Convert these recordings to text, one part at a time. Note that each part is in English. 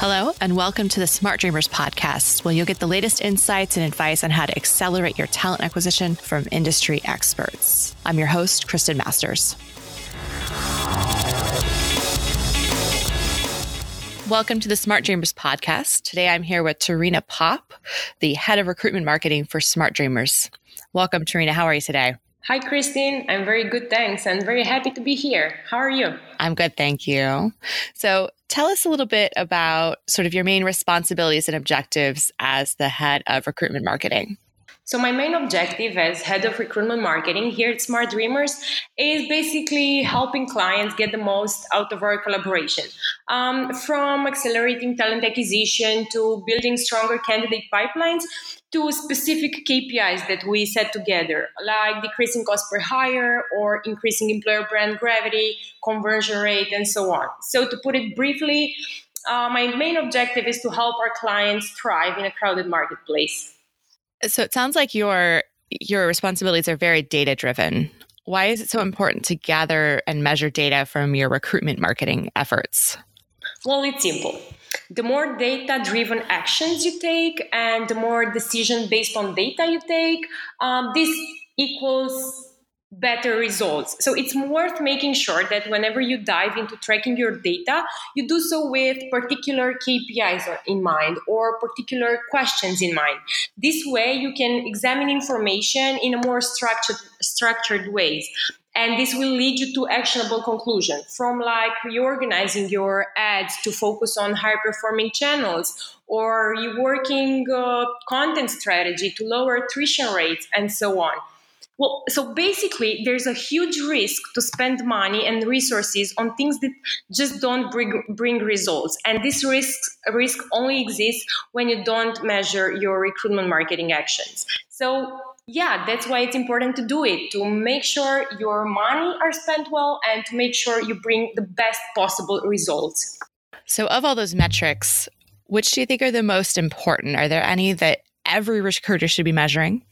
Hello, and welcome to the Smart Dreamers podcast, where you'll get the latest insights and advice on how to accelerate your talent acquisition from industry experts. I'm your host, Kristen Masters. Welcome to the Smart Dreamers podcast. Today I'm here with Tarina Pop, the head of recruitment marketing for Smart Dreamers. Welcome, Tarina. How are you today? Hi, Christine. I'm very good, thanks, and very happy to be here. How are you? I'm good, thank you. So, tell us a little bit about sort of your main responsibilities and objectives as the head of recruitment marketing. So, my main objective as head of recruitment marketing here at Smart Dreamers is basically helping clients get the most out of our collaboration. Um, from accelerating talent acquisition to building stronger candidate pipelines to specific KPIs that we set together, like decreasing cost per hire or increasing employer brand gravity, conversion rate, and so on. So, to put it briefly, uh, my main objective is to help our clients thrive in a crowded marketplace. So, it sounds like your your responsibilities are very data driven. Why is it so important to gather and measure data from your recruitment marketing efforts? Well, it's simple the more data driven actions you take and the more decision based on data you take, um, this equals better results. So it's worth making sure that whenever you dive into tracking your data, you do so with particular KPIs in mind or particular questions in mind. This way you can examine information in a more structured structured ways and this will lead you to actionable conclusion. From like reorganizing your ads to focus on high performing channels or you working uh, content strategy to lower attrition rates and so on. Well so basically there's a huge risk to spend money and resources on things that just don't bring, bring results. And this risk risk only exists when you don't measure your recruitment marketing actions. So yeah, that's why it's important to do it to make sure your money are spent well and to make sure you bring the best possible results. So, of all those metrics, which do you think are the most important? Are there any that every recruiter should be measuring?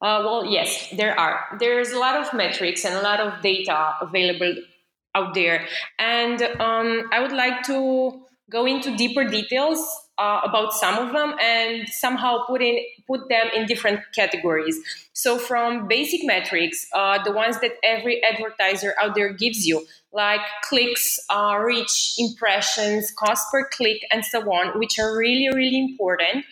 Uh, well, yes, there are. There's a lot of metrics and a lot of data available out there. And um, I would like to go into deeper details uh, about some of them and somehow put in put them in different categories. So from basic metrics, uh, the ones that every advertiser out there gives you, like clicks, uh, reach, impressions, cost per click, and so on, which are really really important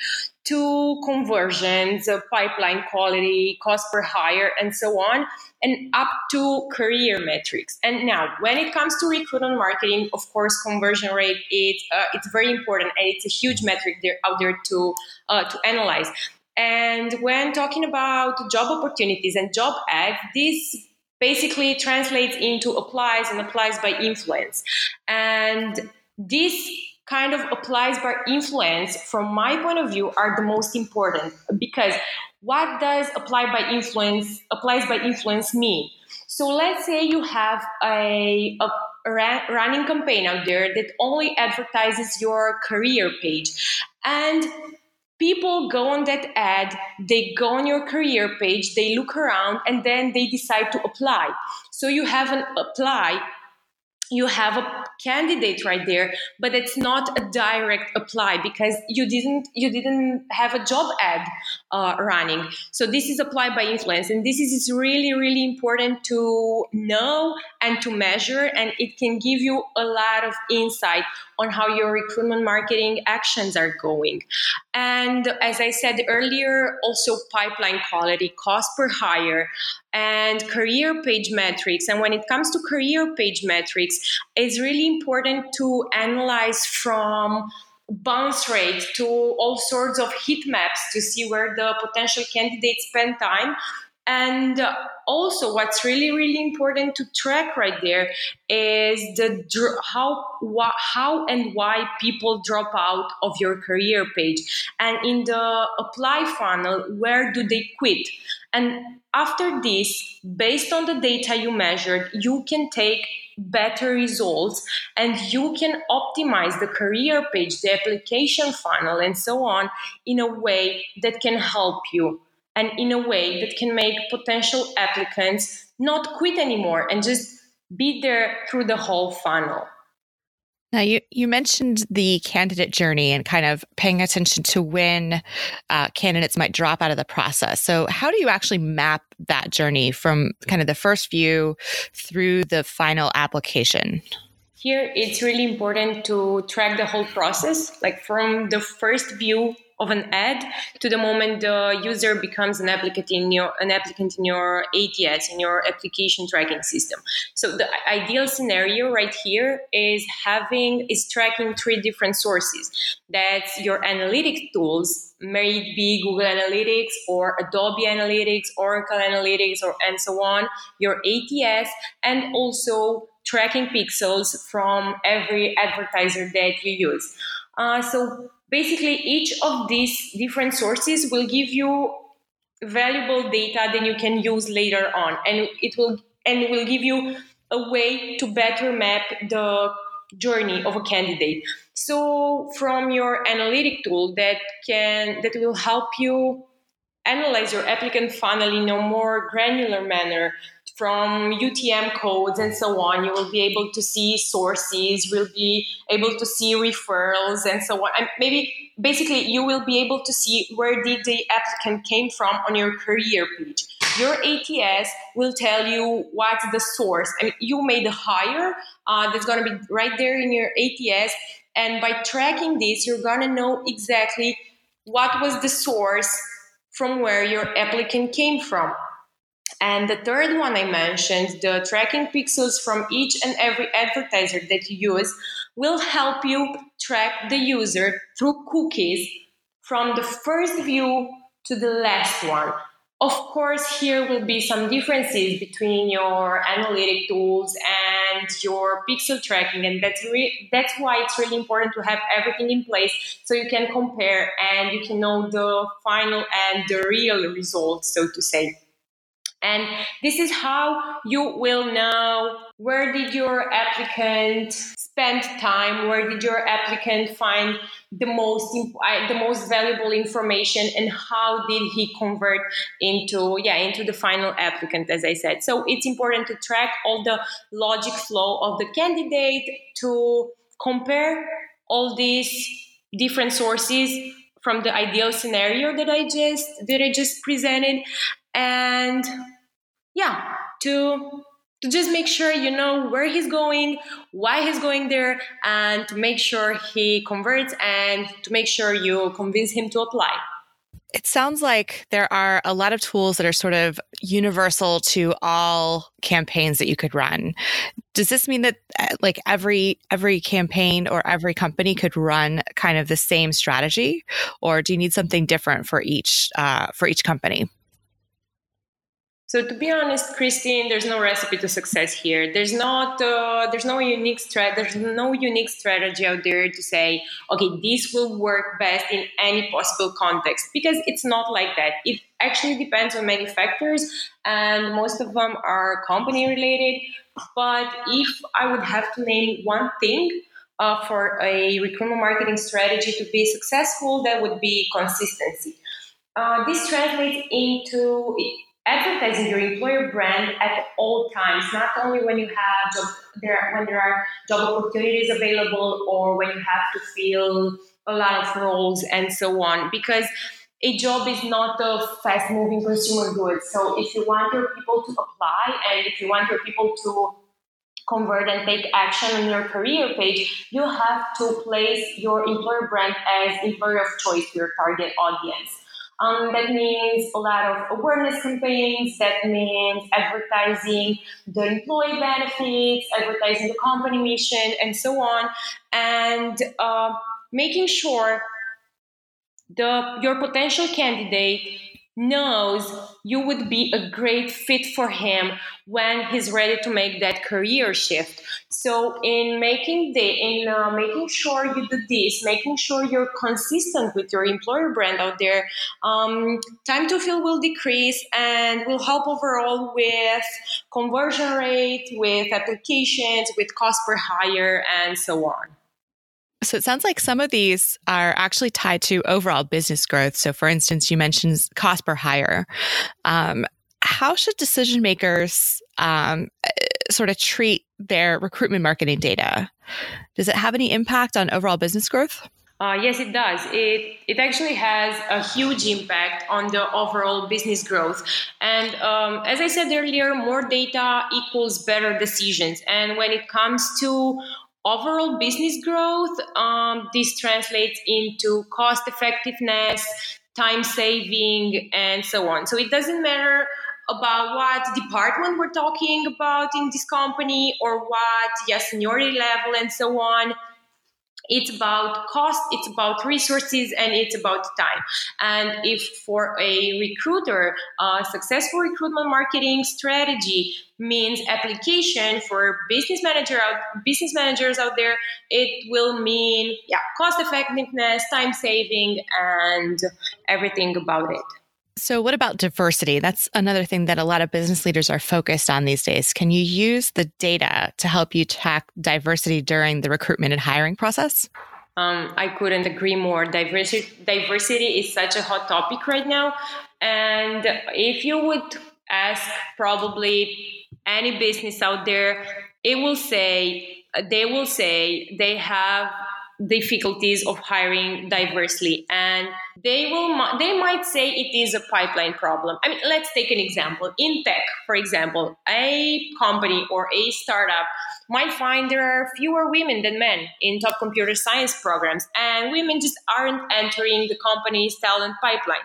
to conversions, uh, pipeline quality, cost per hire, and so on, and up to career metrics. And now, when it comes to recruitment marketing, of course, conversion rate it's uh, it's very important, and it's a huge metric there out there to uh, to analyze. And when talking about job opportunities and job ads, this basically translates into applies and applies by influence, and this kind of applies by influence from my point of view are the most important because what does apply by influence applies by influence mean? So let's say you have a, a running campaign out there that only advertises your career page. And people go on that ad they go on your career page they look around and then they decide to apply. So you have an apply you have a candidate right there but it's not a direct apply because you didn't you didn't have a job ad uh, running. So this is applied by influence and this is really really important to know and to measure and it can give you a lot of insight on how your recruitment marketing actions are going. And as i said earlier also pipeline quality cost per hire and career page metrics. And when it comes to career page metrics, it's really important to analyze from bounce rate to all sorts of heat maps to see where the potential candidates spend time. And also what's really really important to track right there is the how how and why people drop out of your career page. And in the apply funnel where do they quit and after this based on the data you measured you can take better results and you can optimize the career page the application funnel and so on in a way that can help you and in a way that can make potential applicants not quit anymore and just be there through the whole funnel. Now, you, you mentioned the candidate journey and kind of paying attention to when uh, candidates might drop out of the process. So, how do you actually map that journey from kind of the first view through the final application? Here, it's really important to track the whole process, like from the first view of an ad to the moment the user becomes an applicant in your an applicant in your ATS in your application tracking system. So the ideal scenario right here is having is tracking three different sources. That's your analytics tools, may it be Google Analytics or Adobe Analytics, Oracle Analytics, or and so on, your ATS, and also tracking pixels from every advertiser that you use. Uh, so basically each of these different sources will give you valuable data that you can use later on and it will and will give you a way to better map the journey of a candidate so from your analytic tool that can that will help you analyze your applicant funnel in a more granular manner from UTM codes and so on. You will be able to see sources, you'll be able to see referrals and so on. And maybe basically you will be able to see where did the applicant came from on your career page. Your ATS will tell you what's the source. I mean, you made a hire uh, that's going to be right there in your ATS. And by tracking this, you're going to know exactly what was the source from where your applicant came from. And the third one I mentioned, the tracking pixels from each and every advertiser that you use will help you track the user through cookies from the first view to the last one. Of course, here will be some differences between your analytic tools and your pixel tracking, and that's re- that's why it's really important to have everything in place so you can compare and you can know the final and the real results, so to say. And this is how you will know where did your applicant spend time, where did your applicant find the most uh, the most valuable information and how did he convert into yeah into the final applicant as i said. So it's important to track all the logic flow of the candidate to compare all these different sources from the ideal scenario that i just that i just presented and yeah to to just make sure you know where he's going why he's going there and to make sure he converts and to make sure you convince him to apply it sounds like there are a lot of tools that are sort of universal to all campaigns that you could run. Does this mean that uh, like every every campaign or every company could run kind of the same strategy, or do you need something different for each uh, for each company? So to be honest, Christine, there's no recipe to success here. There's not uh, there's no unique strat there's no unique strategy out there to say, okay, this will work best in any possible context because it's not like that. It actually depends on many factors, and most of them are company related. But if I would have to name one thing, uh, for a recruitment marketing strategy to be successful, that would be consistency. Uh, this translates into advertising your employer brand at all times, not only when you have job there when there are job opportunities available or when you have to fill a lot of roles and so on. Because a job is not a fast moving consumer good. So if you want your people to apply and if you want your people to convert and take action on your career page, you have to place your employer brand as employer of choice to your target audience. Um, that means a lot of awareness campaigns. That means advertising the employee benefits, advertising the company mission, and so on, and uh, making sure the your potential candidate knows you would be a great fit for him when he's ready to make that career shift. So in making the in uh, making sure you do this making sure you're consistent with your employer brand out there um, time to fill will decrease and will help overall with conversion rate with applications with cost per hire and so on so it sounds like some of these are actually tied to overall business growth. So, for instance, you mentioned cost per hire. Um, how should decision makers um, sort of treat their recruitment marketing data? Does it have any impact on overall business growth? Uh, yes, it does. It it actually has a huge impact on the overall business growth. And um, as I said earlier, more data equals better decisions. And when it comes to overall business growth, um, this translates into cost effectiveness, time saving, and so on. So it doesn't matter about what department we're talking about in this company or what yes, seniority level and so on it's about cost it's about resources and it's about time. And if for a recruiter a successful recruitment marketing strategy means application for business manager out business managers out there it will mean yeah cost effectiveness time saving and everything about it so, what about diversity? That's another thing that a lot of business leaders are focused on these days. Can you use the data to help you track diversity during the recruitment and hiring process? Um, I couldn't agree more. Diversity, diversity is such a hot topic right now. And if you would ask probably any business out there, it will say, they will say they have difficulties of hiring diversely. And they will they might say it is a pipeline problem. I mean let's take an example. In tech for example a company or a startup might find there are fewer women than men in top computer science programs and women just aren't entering the company's talent pipeline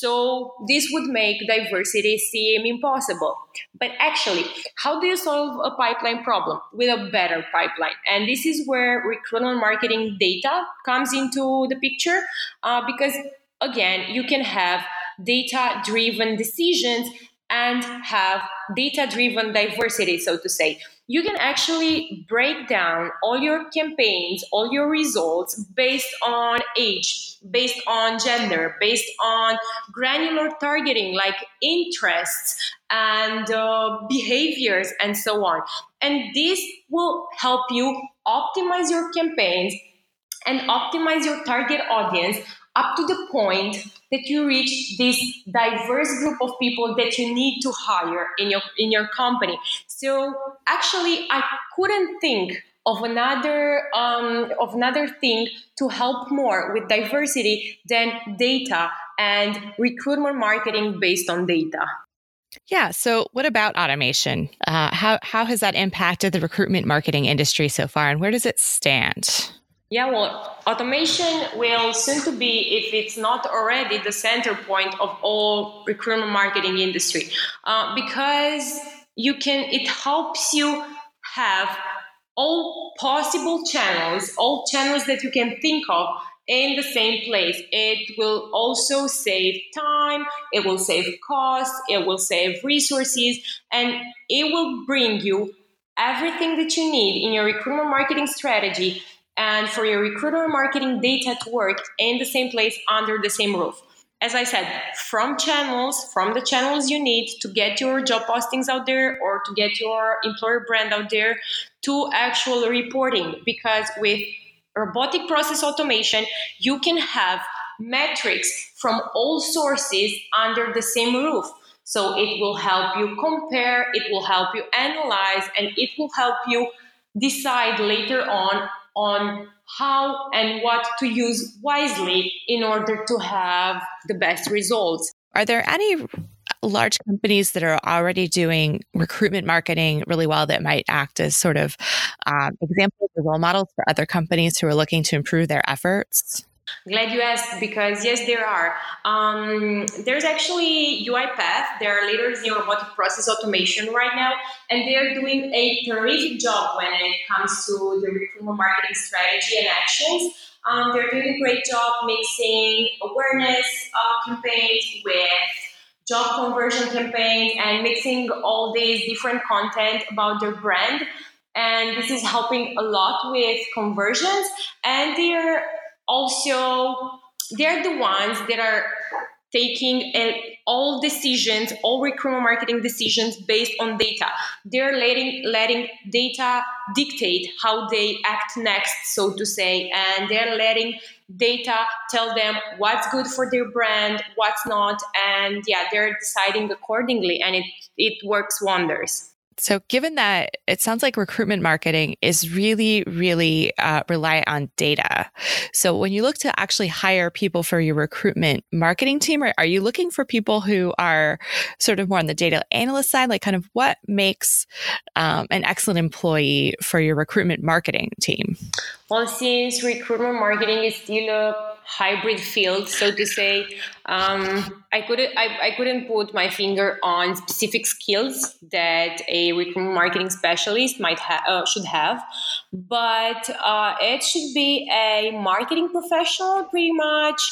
so this would make diversity seem impossible. But actually, how do you solve a pipeline problem with a better pipeline? And this is where recruitment marketing data comes into the picture uh, because, again, you can have data driven decisions and have data driven diversity, so to say you can actually break down all your campaigns, all your results based on age, based on gender, based on granular targeting like interests and uh, behaviors and so on. And this will help you optimize your campaigns and optimize your target audience up to the point that you reach this diverse group of people that you need to hire in your in your company so actually i couldn't think of another um, of another thing to help more with diversity than data and recruitment marketing based on data yeah. So, what about automation? Uh, how how has that impacted the recruitment marketing industry so far, and where does it stand? Yeah, well, automation will soon to be, if it's not already, the center point of all recruitment marketing industry, uh, because you can. It helps you have all possible channels, all channels that you can think of in the same place. It will also save time, it will save costs, it will save resources, and it will bring you everything that you need in your recruitment marketing strategy and for your recruiter marketing data to work in the same place under the same roof. As I said, from channels, from the channels you need to get your job postings out there or to get your employer brand out there to actual reporting. Because with robotic process automation, you can have metrics from all sources under the same roof. So it will help you compare, it will help you analyze, and it will help you decide later on on how and what to use wisely in order to have the best results. Are there any large companies that are already doing recruitment marketing really well that might act as sort of um, examples or role models for other companies who are looking to improve their efforts? Glad you asked because yes, there are. Um, there's actually UiPath. They are leaders in robotic process automation right now, and they are doing a terrific job when it comes to the recruitment marketing strategy and actions. Um, they're doing a great job mixing awareness campaigns with job conversion campaigns and mixing all these different content about their brand. And this is helping a lot with conversions. And they're also they're the ones that are taking all decisions all recruitment marketing decisions based on data. They're letting letting data dictate how they act next so to say and they're letting data tell them what's good for their brand what's not and yeah they're deciding accordingly and it it works wonders So, given that it sounds like recruitment marketing is really, really uh, reliant on data. So, when you look to actually hire people for your recruitment marketing team, are, are you looking for people who are sort of more on the data analyst side? Like, kind of what makes um, an excellent employee for your recruitment marketing team? Well, since recruitment marketing is still a hybrid field, so to say, um, I couldn't I, I, couldn't put my finger on specific skills that a recruitment marketing specialist might have uh, should have, but uh, it should be a marketing professional, pretty much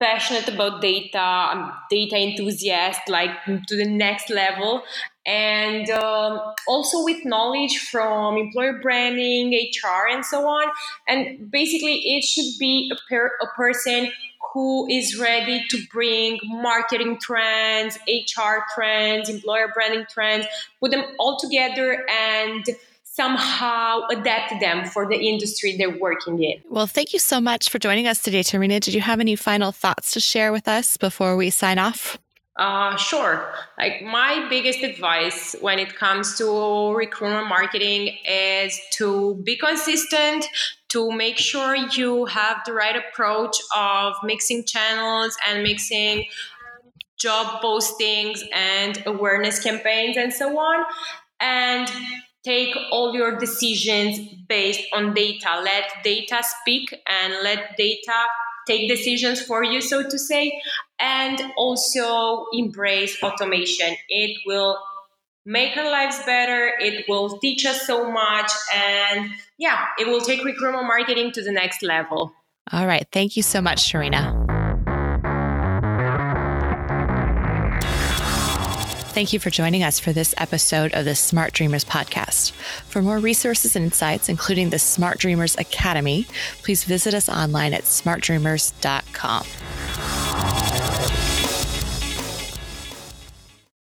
passionate about data, I'm data enthusiast, like to the next level, and um, also with knowledge from employer branding, HR, and so on. And basically, it should be a, per- a person who is ready to bring marketing trends, HR trends, employer branding trends, put them all together and somehow adapt them for the industry they're working in. Well, thank you so much for joining us today, Termina. Did you have any final thoughts to share with us before we sign off? Uh, sure. Like my biggest advice when it comes to recruitment marketing is to be consistent, to make sure you have the right approach of mixing channels and mixing job postings and awareness campaigns and so on. And take all your decisions based on data. Let data speak and let data take decisions for you, so to say, and also embrace automation. It will make our lives better, it will teach us so much, and yeah, it will take recruitment marketing to the next level. All right. Thank you so much, Sharina. Thank you for joining us for this episode of the Smart Dreamers podcast. For more resources and insights, including the Smart Dreamers Academy, please visit us online at smartdreamers.com.